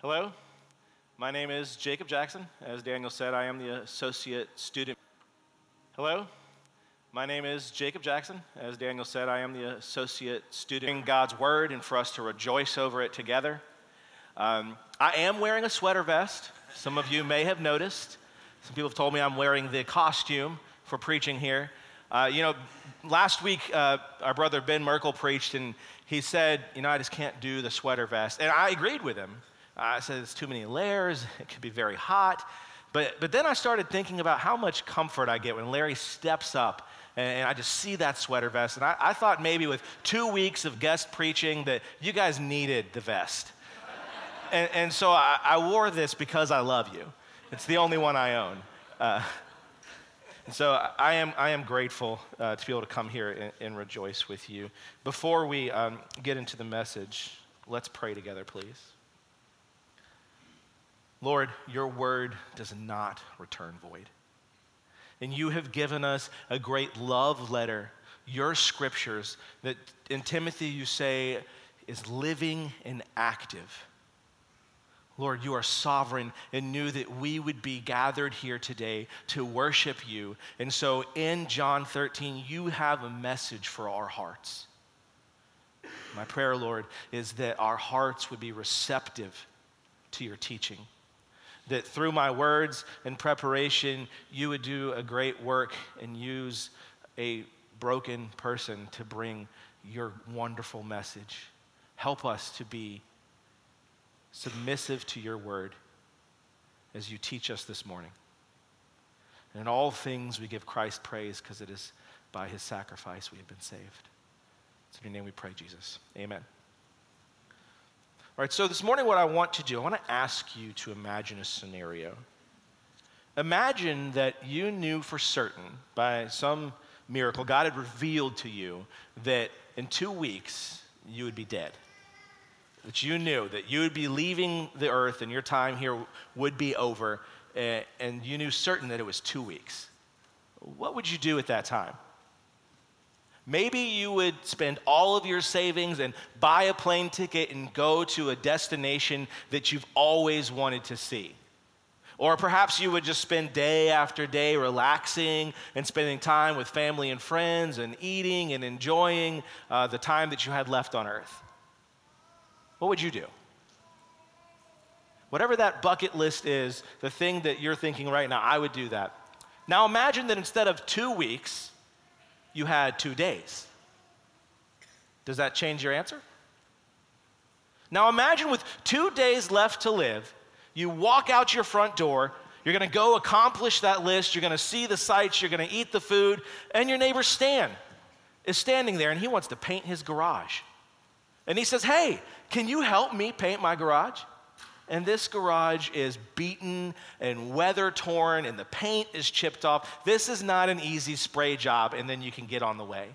Hello, my name is Jacob Jackson. As Daniel said, I am the associate student. Hello, my name is Jacob Jackson. As Daniel said, I am the associate student in God's Word and for us to rejoice over it together. Um, I am wearing a sweater vest. Some of you may have noticed. Some people have told me I'm wearing the costume for preaching here. Uh, you know, last week uh, our brother Ben Merkel preached and he said, You know, I just can't do the sweater vest. And I agreed with him. I said it's too many layers, it could be very hot. But, but then I started thinking about how much comfort I get when Larry steps up and, and I just see that sweater vest. And I, I thought maybe with two weeks of guest preaching that you guys needed the vest. and, and so I, I, wore this because I love you. It's the only one I own. Uh, and so I am, I am grateful uh, to be able to come here and, and rejoice with you. Before we um, get into the message, let's pray together, please. Lord, your word does not return void. And you have given us a great love letter, your scriptures, that in Timothy you say is living and active. Lord, you are sovereign and knew that we would be gathered here today to worship you. And so in John 13, you have a message for our hearts. My prayer, Lord, is that our hearts would be receptive to your teaching that through my words and preparation, you would do a great work and use a broken person to bring your wonderful message. Help us to be submissive to your word as you teach us this morning. And in all things, we give Christ praise because it is by his sacrifice we have been saved. It's in your name we pray, Jesus. Amen. All right, so this morning, what I want to do, I want to ask you to imagine a scenario. Imagine that you knew for certain, by some miracle, God had revealed to you that in two weeks you would be dead. That you knew that you would be leaving the earth and your time here would be over, eh, and you knew certain that it was two weeks. What would you do at that time? Maybe you would spend all of your savings and buy a plane ticket and go to a destination that you've always wanted to see. Or perhaps you would just spend day after day relaxing and spending time with family and friends and eating and enjoying uh, the time that you had left on earth. What would you do? Whatever that bucket list is, the thing that you're thinking right now, I would do that. Now imagine that instead of two weeks, you had two days. Does that change your answer? Now imagine with two days left to live, you walk out your front door, you're gonna go accomplish that list, you're gonna see the sights, you're gonna eat the food, and your neighbor Stan is standing there and he wants to paint his garage. And he says, Hey, can you help me paint my garage? And this garage is beaten and weather torn and the paint is chipped off. This is not an easy spray job, and then you can get on the way.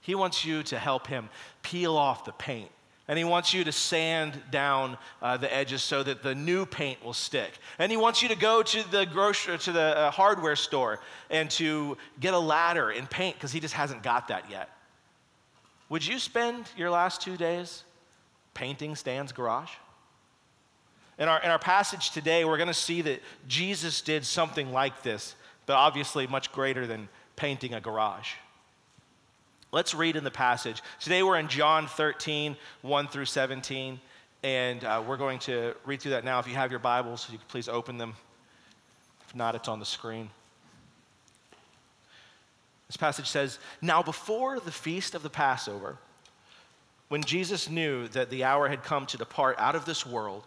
He wants you to help him peel off the paint. And he wants you to sand down uh, the edges so that the new paint will stick. And he wants you to go to the grocery, to the uh, hardware store and to get a ladder and paint because he just hasn't got that yet. Would you spend your last two days painting Stan's garage? In our, in our passage today, we're going to see that Jesus did something like this, but obviously much greater than painting a garage. Let's read in the passage. Today we're in John 13, 1 through 17, and uh, we're going to read through that now. If you have your Bibles, you can please open them. If not, it's on the screen. This passage says Now, before the feast of the Passover, when Jesus knew that the hour had come to depart out of this world,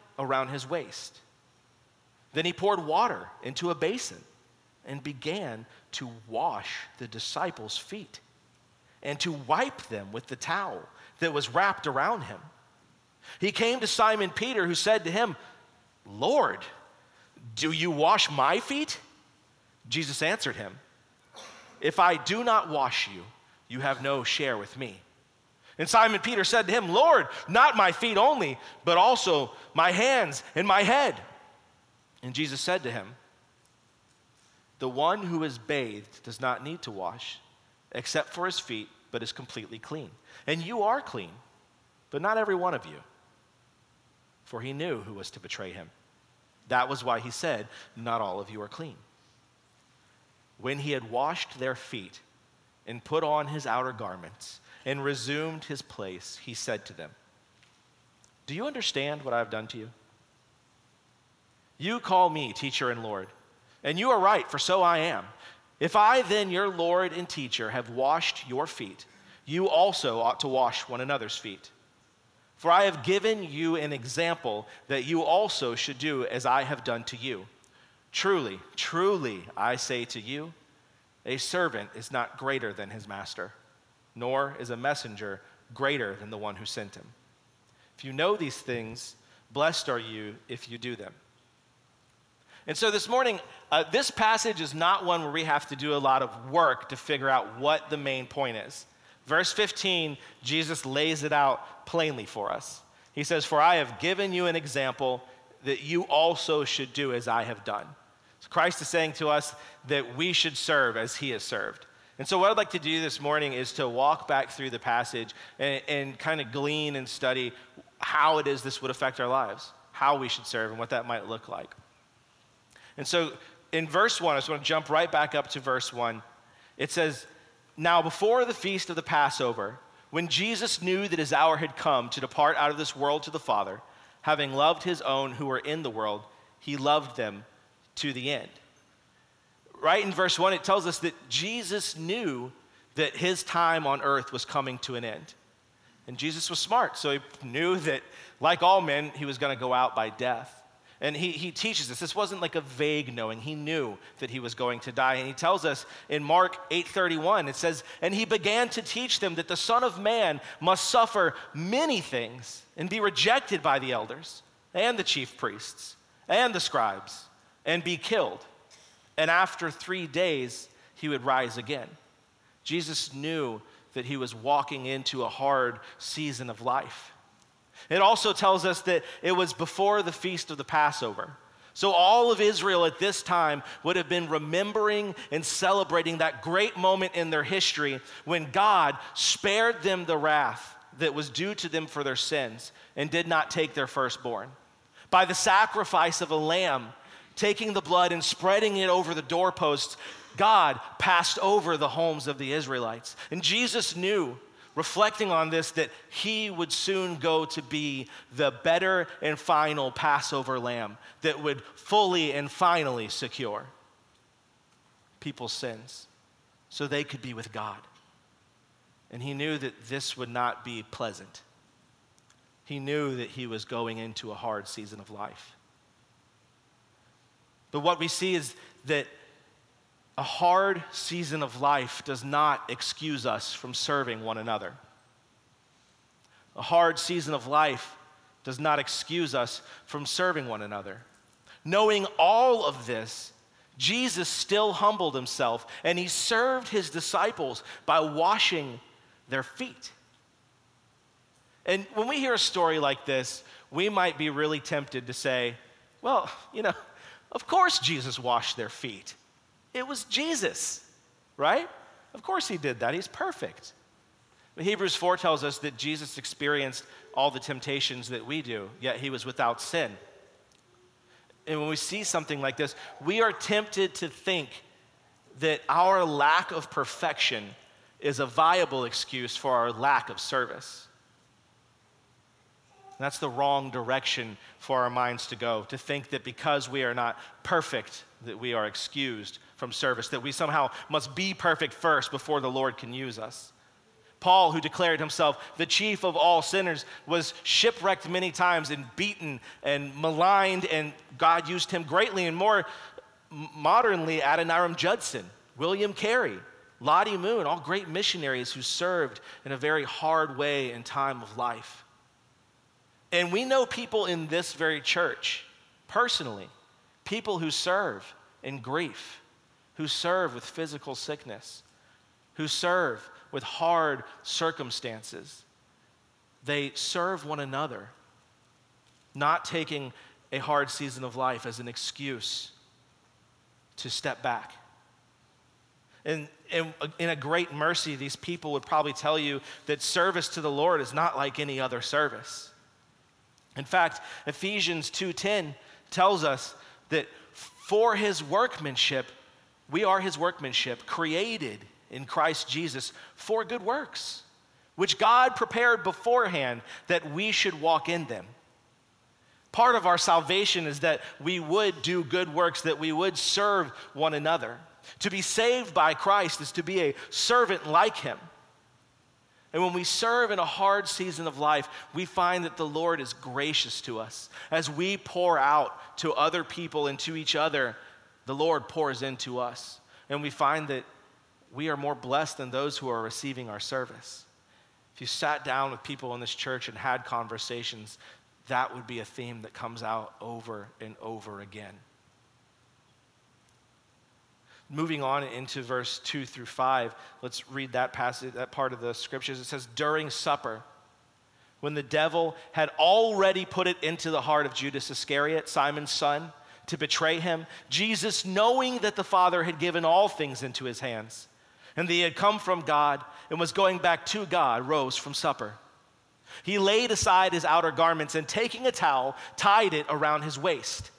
around his waist. Then he poured water into a basin and began to wash the disciples' feet and to wipe them with the towel that was wrapped around him. He came to Simon Peter, who said to him, Lord, do you wash my feet? Jesus answered him, If I do not wash you, you have no share with me. And Simon Peter said to him, Lord, not my feet only, but also my hands and my head. And Jesus said to him, The one who is bathed does not need to wash, except for his feet, but is completely clean. And you are clean, but not every one of you. For he knew who was to betray him. That was why he said, Not all of you are clean. When he had washed their feet and put on his outer garments and resumed his place, he said to them, Do you understand what I have done to you? You call me teacher and Lord, and you are right, for so I am. If I, then, your Lord and teacher, have washed your feet, you also ought to wash one another's feet. For I have given you an example that you also should do as I have done to you. Truly, truly, I say to you, a servant is not greater than his master, nor is a messenger greater than the one who sent him. If you know these things, blessed are you if you do them. And so this morning, uh, this passage is not one where we have to do a lot of work to figure out what the main point is. Verse 15, Jesus lays it out plainly for us. He says, For I have given you an example that you also should do as I have done. So Christ is saying to us that we should serve as he has served. And so, what I'd like to do this morning is to walk back through the passage and, and kind of glean and study how it is this would affect our lives, how we should serve, and what that might look like. And so, in verse 1, I just want to jump right back up to verse 1. It says, Now, before the feast of the Passover, when Jesus knew that his hour had come to depart out of this world to the Father, having loved his own who were in the world, he loved them to the end. Right in verse 1, it tells us that Jesus knew that his time on earth was coming to an end. And Jesus was smart, so he knew that, like all men, he was going to go out by death. And he, he teaches us. This wasn't like a vague knowing. He knew that he was going to die. And he tells us in Mark 8:31, it says, And he began to teach them that the Son of Man must suffer many things and be rejected by the elders and the chief priests and the scribes and be killed. And after three days, he would rise again. Jesus knew that he was walking into a hard season of life. It also tells us that it was before the feast of the Passover. So, all of Israel at this time would have been remembering and celebrating that great moment in their history when God spared them the wrath that was due to them for their sins and did not take their firstborn. By the sacrifice of a lamb, taking the blood and spreading it over the doorposts, God passed over the homes of the Israelites. And Jesus knew reflecting on this, that he would soon go to be the better and final Passover lamb that would fully and finally secure people's sins so they could be with God. And he knew that this would not be pleasant. He knew that he was going into a hard season of life. But what we see is that a hard season of life does not excuse us from serving one another. A hard season of life does not excuse us from serving one another. Knowing all of this, Jesus still humbled himself and he served his disciples by washing their feet. And when we hear a story like this, we might be really tempted to say, well, you know, of course Jesus washed their feet. It was Jesus, right? Of course he did that. He's perfect. But Hebrews 4 tells us that Jesus experienced all the temptations that we do, yet he was without sin. And when we see something like this, we are tempted to think that our lack of perfection is a viable excuse for our lack of service. That's the wrong direction for our minds to go, to think that because we are not perfect, that we are excused from service, that we somehow must be perfect first before the Lord can use us. Paul, who declared himself the chief of all sinners, was shipwrecked many times and beaten and maligned, and God used him greatly. And more modernly, Adoniram Judson, William Carey, Lottie Moon, all great missionaries who served in a very hard way in time of life. And we know people in this very church personally, people who serve in grief, who serve with physical sickness, who serve with hard circumstances. They serve one another, not taking a hard season of life as an excuse to step back. And, in a great mercy, these people would probably tell you that service to the Lord is not like any other service. In fact, Ephesians 2:10 tells us that for his workmanship, we are his workmanship, created in Christ Jesus for good works, which God prepared beforehand that we should walk in them. Part of our salvation is that we would do good works, that we would serve one another. To be saved by Christ is to be a servant like him. And when we serve in a hard season of life, we find that the Lord is gracious to us. As we pour out to other people and to each other, the Lord pours into us. And we find that we are more blessed than those who are receiving our service. If you sat down with people in this church and had conversations, that would be a theme that comes out over and over again. Moving on into verse 2 through 5, let's read that passage, that part of the scriptures. It says, During supper, when the devil had already put it into the heart of Judas Iscariot, Simon's son, to betray him, Jesus, knowing that the Father had given all things into his hands, and that he had come from God and was going back to God, rose from supper. He laid aside his outer garments and taking a towel, tied it around his waist.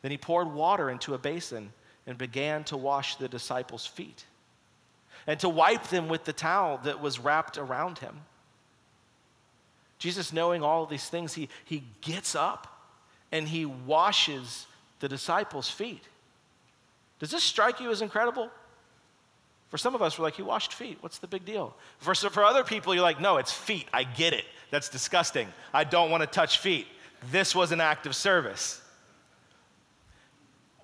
Then he poured water into a basin and began to wash the disciples' feet and to wipe them with the towel that was wrapped around him. Jesus, knowing all of these things, he, he gets up and he washes the disciples' feet. Does this strike you as incredible? For some of us, we're like, he washed feet. What's the big deal? For, for other people, you're like, no, it's feet. I get it. That's disgusting. I don't want to touch feet. This was an act of service.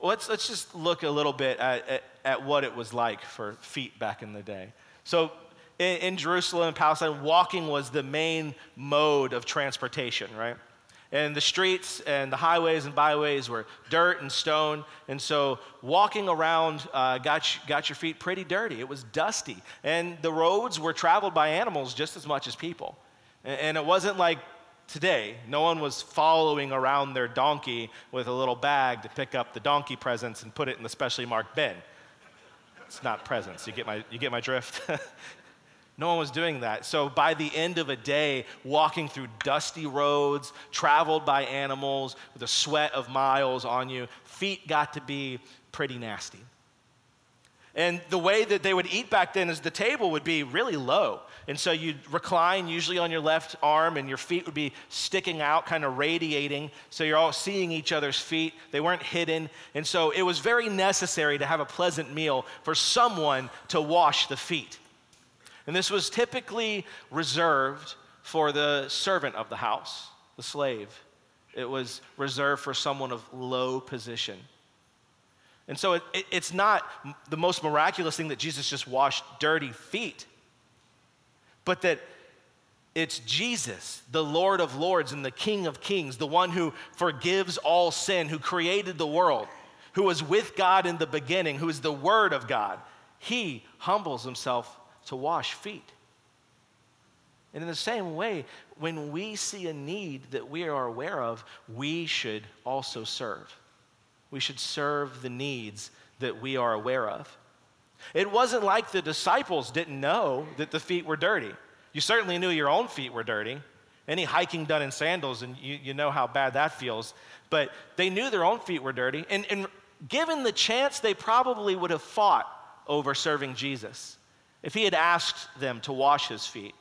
Let's, let's just look a little bit at, at, at what it was like for feet back in the day. So, in, in Jerusalem and Palestine, walking was the main mode of transportation, right? And the streets and the highways and byways were dirt and stone. And so walking around uh, got, got your feet pretty dirty. It was dusty. And the roads were traveled by animals just as much as people. And it wasn't like today. No one was following around their donkey with a little bag to pick up the donkey presents and put it in the specially marked bin. It's not presents. You get my, you get my drift? no one was doing that. So by the end of a day, walking through dusty roads, traveled by animals, with the sweat of miles on you, feet got to be pretty nasty. And the way that they would eat back then is the table would be really low. And so you'd recline usually on your left arm, and your feet would be sticking out, kind of radiating. So you're all seeing each other's feet. They weren't hidden. And so it was very necessary to have a pleasant meal for someone to wash the feet. And this was typically reserved for the servant of the house, the slave. It was reserved for someone of low position. And so it, it, it's not the most miraculous thing that Jesus just washed dirty feet, but that it's Jesus, the Lord of Lords and the King of Kings, the one who forgives all sin, who created the world, who was with God in the beginning, who is the Word of God. He humbles himself to wash feet. And in the same way, when we see a need that we are aware of, we should also serve we should serve the needs that we are aware of. It wasn't like the disciples didn't know that the feet were dirty. You certainly knew your own feet were dirty. Any hiking done in sandals, and you, you know how bad that feels. But they knew their own feet were dirty. And, and given the chance, they probably would have fought over serving Jesus if he had asked them to wash his feet.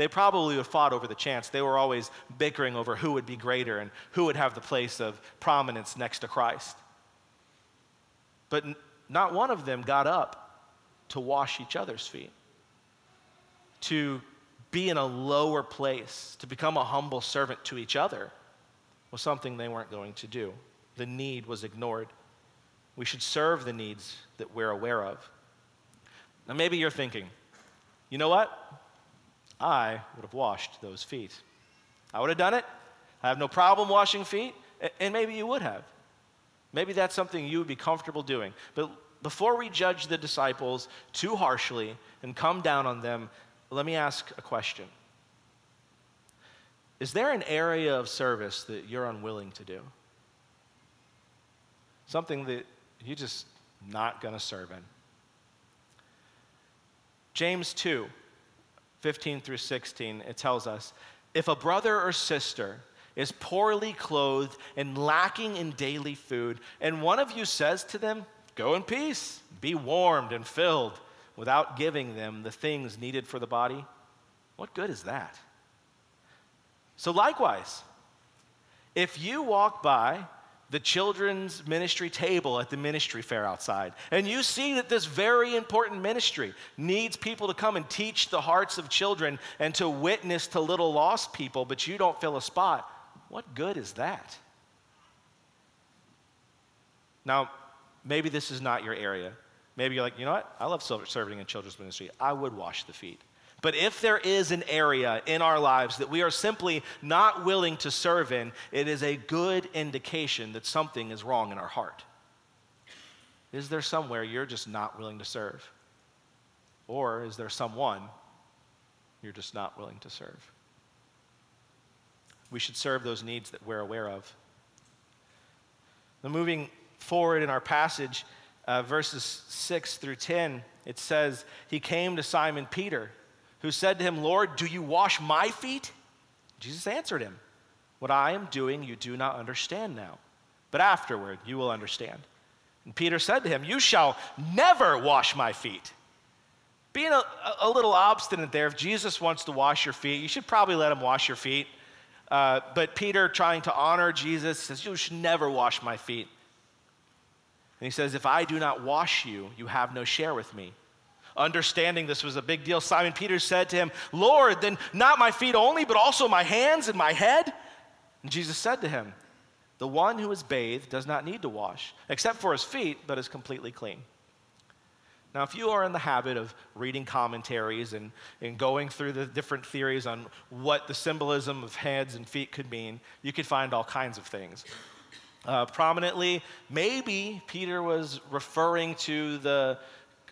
They probably would have fought over the chance. They were always bickering over who would be greater and who would have the place of prominence next to Christ. But not one of them got up to wash each other's feet, to be in a lower place, to become a humble servant to each other was something they weren't going to do. The need was ignored. We should serve the needs that we're aware of. Now, maybe you're thinking, you know what? I would have washed those feet. I would have done it. I have no problem washing feet, and maybe you would have. Maybe that's something you would be comfortable doing. But before we judge the disciples too harshly and come down on them, let me ask a question. Is there an area of service that you're unwilling to do? Something that you're just not going to serve in? James 2, 15 through 16, it tells us if a brother or sister is poorly clothed and lacking in daily food, and one of you says to them, Go in peace, be warmed and filled, without giving them the things needed for the body, what good is that? So, likewise, if you walk by the children's ministry table at the ministry fair outside, and you see that this very important ministry needs people to come and teach the hearts of children and to witness to little lost people, but you don't fill a spot, what good is that? Now, maybe this is not your area. Maybe you're like, you know what? I love serving in children's ministry. I would wash the feet. But if there is an area in our lives that we are simply not willing to serve in, it is a good indication that something is wrong in our heart. Is there somewhere you're just not willing to serve? Or is there someone you're just not willing to serve? We should serve those needs that we're aware of. Now, moving forward in our passage, uh, verses 6 through 10, it says, He came to Simon Peter who said to him, Lord, do you wash my feet? Jesus answered him, What I am doing you do not understand now, but afterward you will understand. And Peter said to him, You shall never wash my feet. Being a, a little obstinate there, if Jesus wants to wash your feet, you should probably let him wash your feet. Uh, but Peter, trying to honor Jesus, says, You should never wash my feet. And he says, If I do not wash you, you have no share with me. Understanding this was a big deal, Simon Peter said to him, Lord, then not my feet only, but also my hands and my head? And Jesus said to him, The one who is bathed does not need to wash, except for his feet, but is completely clean. Now, if you are in the habit of reading commentaries and, and going through the different theories on what the symbolism of heads and feet could mean, you could find all kinds of things. Uh, prominently, maybe Peter was referring to the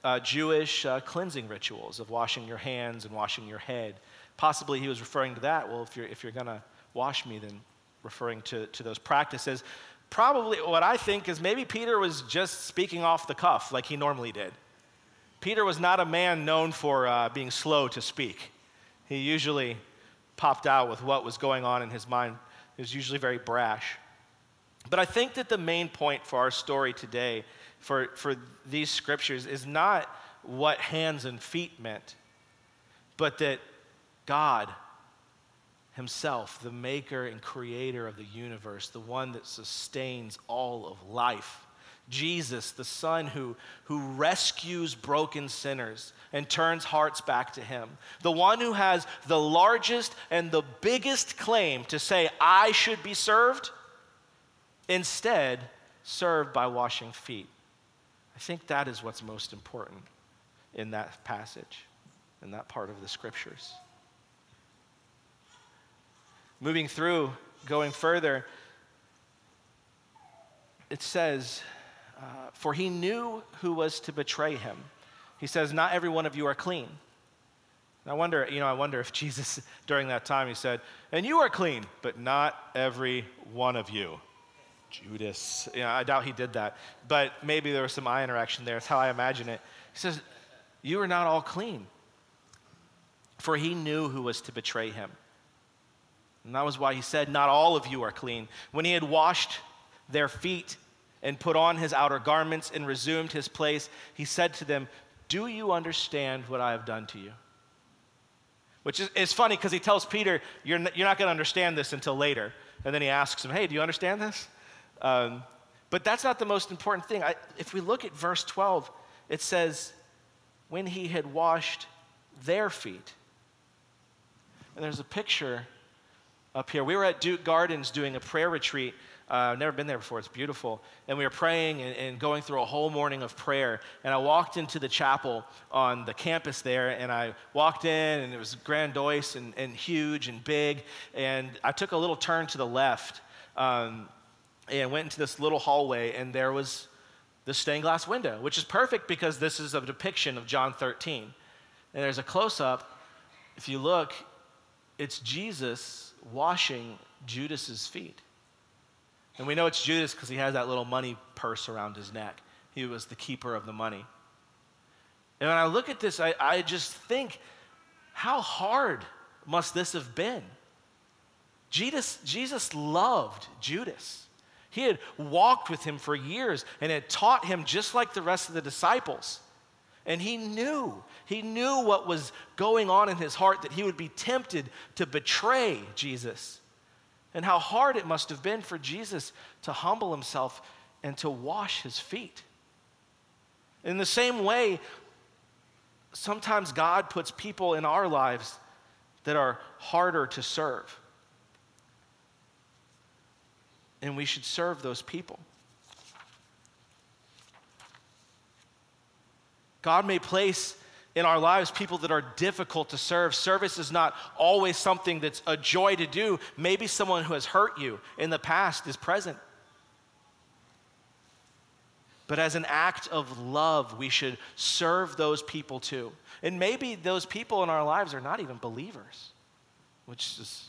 uh, Jewish uh, cleansing rituals of washing your hands and washing your head. Possibly he was referring to that. Well, if you're, if you're going to wash me, then referring to, to those practices. Probably what I think is maybe Peter was just speaking off the cuff like he normally did. Peter was not a man known for uh, being slow to speak. He usually popped out with what was going on in his mind. He was usually very brash. But I think that the main point for our story today for, for these scriptures is not what hands and feet meant, but that God Himself, the maker and creator of the universe, the one that sustains all of life, Jesus, the Son who, who rescues broken sinners and turns hearts back to Him, the one who has the largest and the biggest claim to say, I should be served, instead, served by washing feet. I think that is what's most important in that passage, in that part of the scriptures. Moving through, going further, it says, uh, For he knew who was to betray him. He says, Not every one of you are clean. And I wonder, you know, I wonder if Jesus, during that time, he said, And you are clean, but not every one of you. Judas. Yeah, I doubt he did that. But maybe there was some eye interaction there. That's how I imagine it. He says, You are not all clean. For he knew who was to betray him. And that was why he said, Not all of you are clean. When he had washed their feet and put on his outer garments and resumed his place, he said to them, Do you understand what I have done to you? Which is, is funny because he tells Peter, You're, n- you're not going to understand this until later. And then he asks him, Hey, do you understand this? Um, but that's not the most important thing. I, if we look at verse 12, it says, when he had washed their feet. And there's a picture up here. We were at Duke Gardens doing a prayer retreat. Uh, I've never been there before. It's beautiful. And we were praying and, and, going through a whole morning of prayer. And I walked into the chapel on the campus there, and I walked in, and it was grandiose and, and huge and big. And I took a little turn to the left. Um, and went into this little hallway, and there was the stained glass window, which is perfect because this is a depiction of John 13. And there's a close up. If you look, it's Jesus washing Judas's feet. And we know it's Judas because he has that little money purse around his neck. He was the keeper of the money. And when I look at this, I, I just think, how hard must this have been? Jesus, Jesus loved Judas. He had walked with him for years and had taught him just like the rest of the disciples. And he knew, he knew what was going on in his heart that he would be tempted to betray Jesus. And how hard it must have been for Jesus to humble himself and to wash his feet. In the same way, sometimes God puts people in our lives that are harder to serve. And we should serve those people. God may place in our lives people that are difficult to serve. Service is not always something that's a joy to do. Maybe someone who has hurt you in the past is present. But as an act of love, we should serve those people too. And maybe those people in our lives are not even believers, which is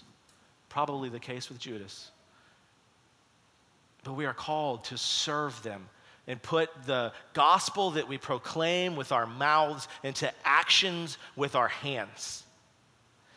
probably the case with Judas. But we are called to serve them and put the gospel that we proclaim with our mouths into actions with our hands.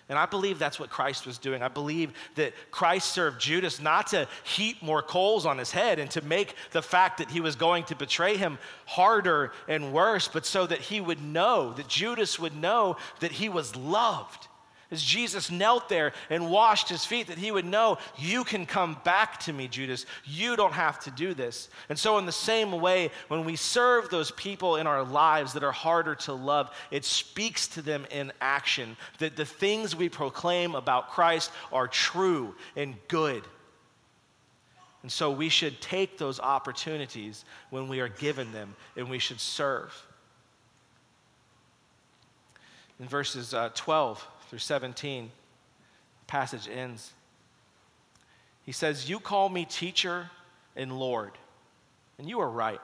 And I believe that's what Christ was doing. I believe that Christ served Judas not to heap more coals on his head and to make the fact that he was going to betray him harder and worse, but so that he would know, that Judas would know that he was loved as Jesus knelt there and washed his feet, that he would know, you can come back to me, Judas. You don't have to do this. And so, in the same way, when we serve those people in our lives that are harder to love, it speaks to them in action that the things we proclaim about Christ are true and good. And so, we should take those opportunities when we are given them and we should serve. In verses uh, 12, through 17, passage ends. He says, You call me teacher and Lord, and you are right,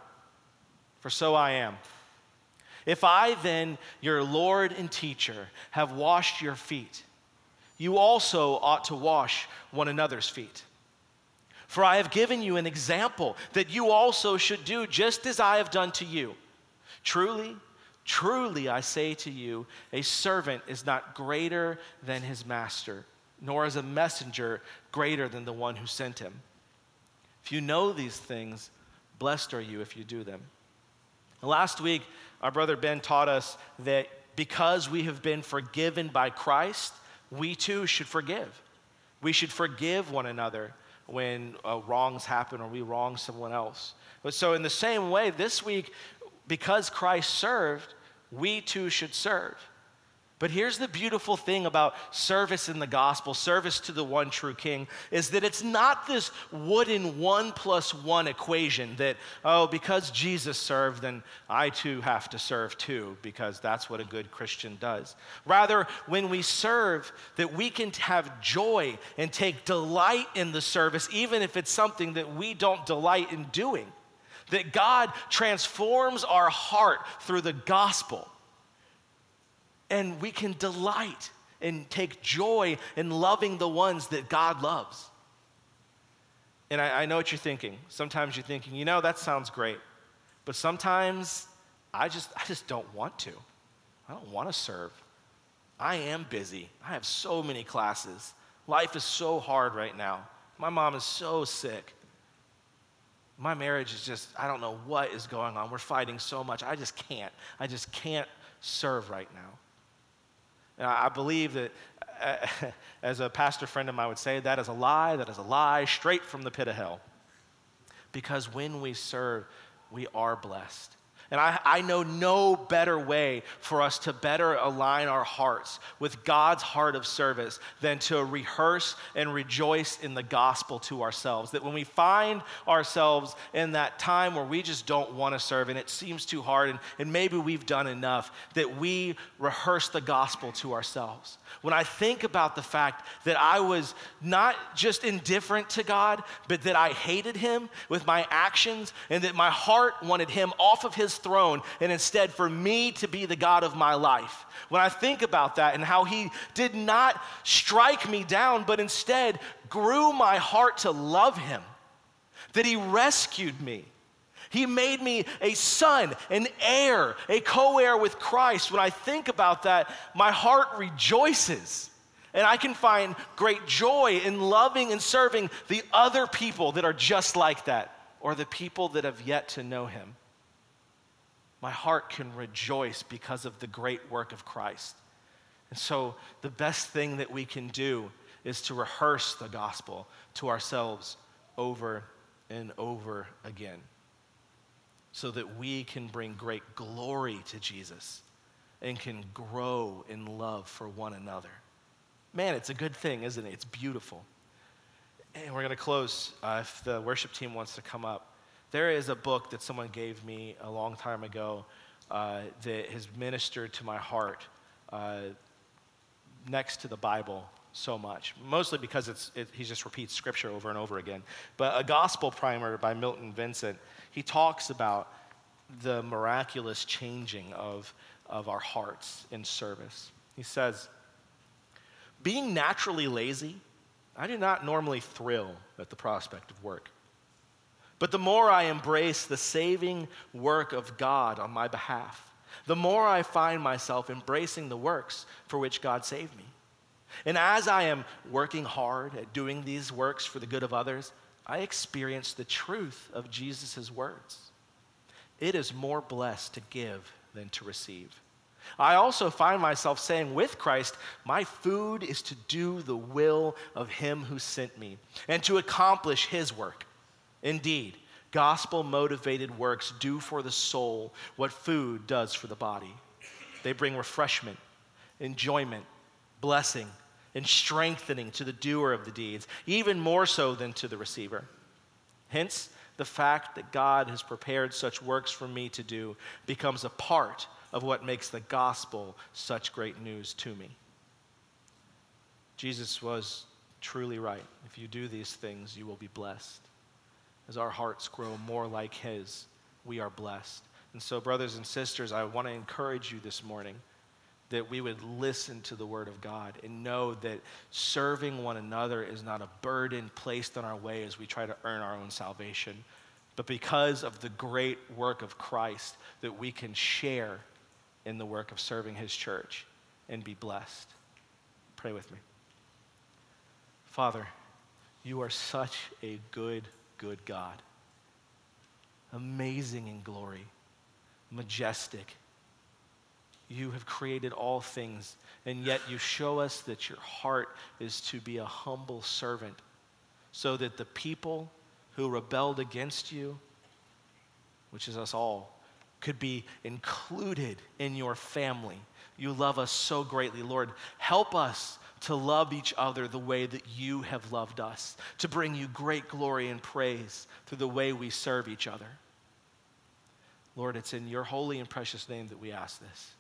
for so I am. If I then, your Lord and teacher, have washed your feet, you also ought to wash one another's feet. For I have given you an example that you also should do just as I have done to you. Truly, Truly, I say to you, a servant is not greater than his master, nor is a messenger greater than the one who sent him. If you know these things, blessed are you if you do them. Last week, our brother Ben taught us that because we have been forgiven by Christ, we too should forgive. We should forgive one another when uh, wrongs happen or we wrong someone else. But so, in the same way, this week, because Christ served, we too should serve. But here's the beautiful thing about service in the gospel, service to the one true king, is that it's not this wooden one plus one equation that, oh, because Jesus served, then I too have to serve too, because that's what a good Christian does. Rather, when we serve, that we can have joy and take delight in the service, even if it's something that we don't delight in doing that God transforms our heart through the gospel. And we can delight and take joy in loving the ones that God loves. And I, I, know what you're thinking. Sometimes you're thinking, you know, that sounds great. But sometimes I just, I just don't want to. I don't want to serve. I am busy. I have so many classes. Life is so hard right now. My mom is so sick my marriage is just, I don't know what is going on. We're fighting so much. I just can't. I just can't serve right now. And I believe that, uh, as a pastor friend of mine would say, that is a lie, that is a lie straight from the pit of hell. Because when we serve, we are blessed. And I, I know no better way for us to better align our hearts with God's heart of service than to rehearse and rejoice in the gospel to ourselves. That when we find ourselves in that time where we just don't want to serve and it seems too hard and, and maybe we've done enough, that we rehearse the gospel to ourselves. When I think about the fact that I was not just indifferent to God, but that I hated Him with my actions and that my heart wanted Him off of His throne and instead for me to be the God of my life. When I think about that and how He did not strike me down, but instead grew my heart to love Him, that He rescued me. He made me a son, an heir, a co heir with Christ. When I think about that, my heart rejoices. And I can find great joy in loving and serving the other people that are just like that, or the people that have yet to know Him my heart can rejoice because of the great work of Christ. And so, the best thing that we can do is to rehearse the gospel to ourselves over and over again so that we can bring great glory to Jesus and can grow in love for one another. Man, it's a good thing, isn't it? It's beautiful. And we're going to close. Uh, if the worship team wants to come up. There is a book that someone gave me a long time ago uh, that has ministered to my heart uh, next to the Bible so much, mostly because it's, it, he just repeats scripture over and over again. But a gospel primer by Milton Vincent, he talks about the miraculous changing of, of our hearts in service. He says, Being naturally lazy, I do not normally thrill at the prospect of work. But the more I embrace the saving work of God on my behalf, the more I find myself embracing the works for which God saved me. And as I am working hard at doing these works for the good of others, I experience the truth of Jesus' words. It is more blessed to give than to receive. I also find myself saying with Christ, My food is to do the will of Him who sent me and to accomplish His work. Indeed, gospel motivated works do for the soul what food does for the body. They bring refreshment, enjoyment, blessing, and strengthening to the doer of the deeds, even more so than to the receiver. Hence, the fact that God has prepared such works for me to do becomes a part of what makes the gospel such great news to me. Jesus was truly right. If you do these things, you will be blessed as our hearts grow more like His, we are blessed. And so, brothers and sisters, I want to encourage you this morning that we would listen to the Word of God and know that serving one another is not a burden placed on our way as we try to earn our own salvation, but because of the great work of Christ, that we can share in the work of serving His church and be blessed. Pray with me. Father, you are such a good good God. Amazing in glory, majestic. You have created all things, and yet you show us that your heart is to be a humble servant, so that the people who rebelled against you, which is us all, could be included in your family. You love us so greatly. Lord, help us to love each other the way that you have loved us, to bring you great glory and praise through the way we serve each other. Lord, it's in your holy and precious name that we ask this.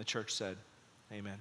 The church said, Amen.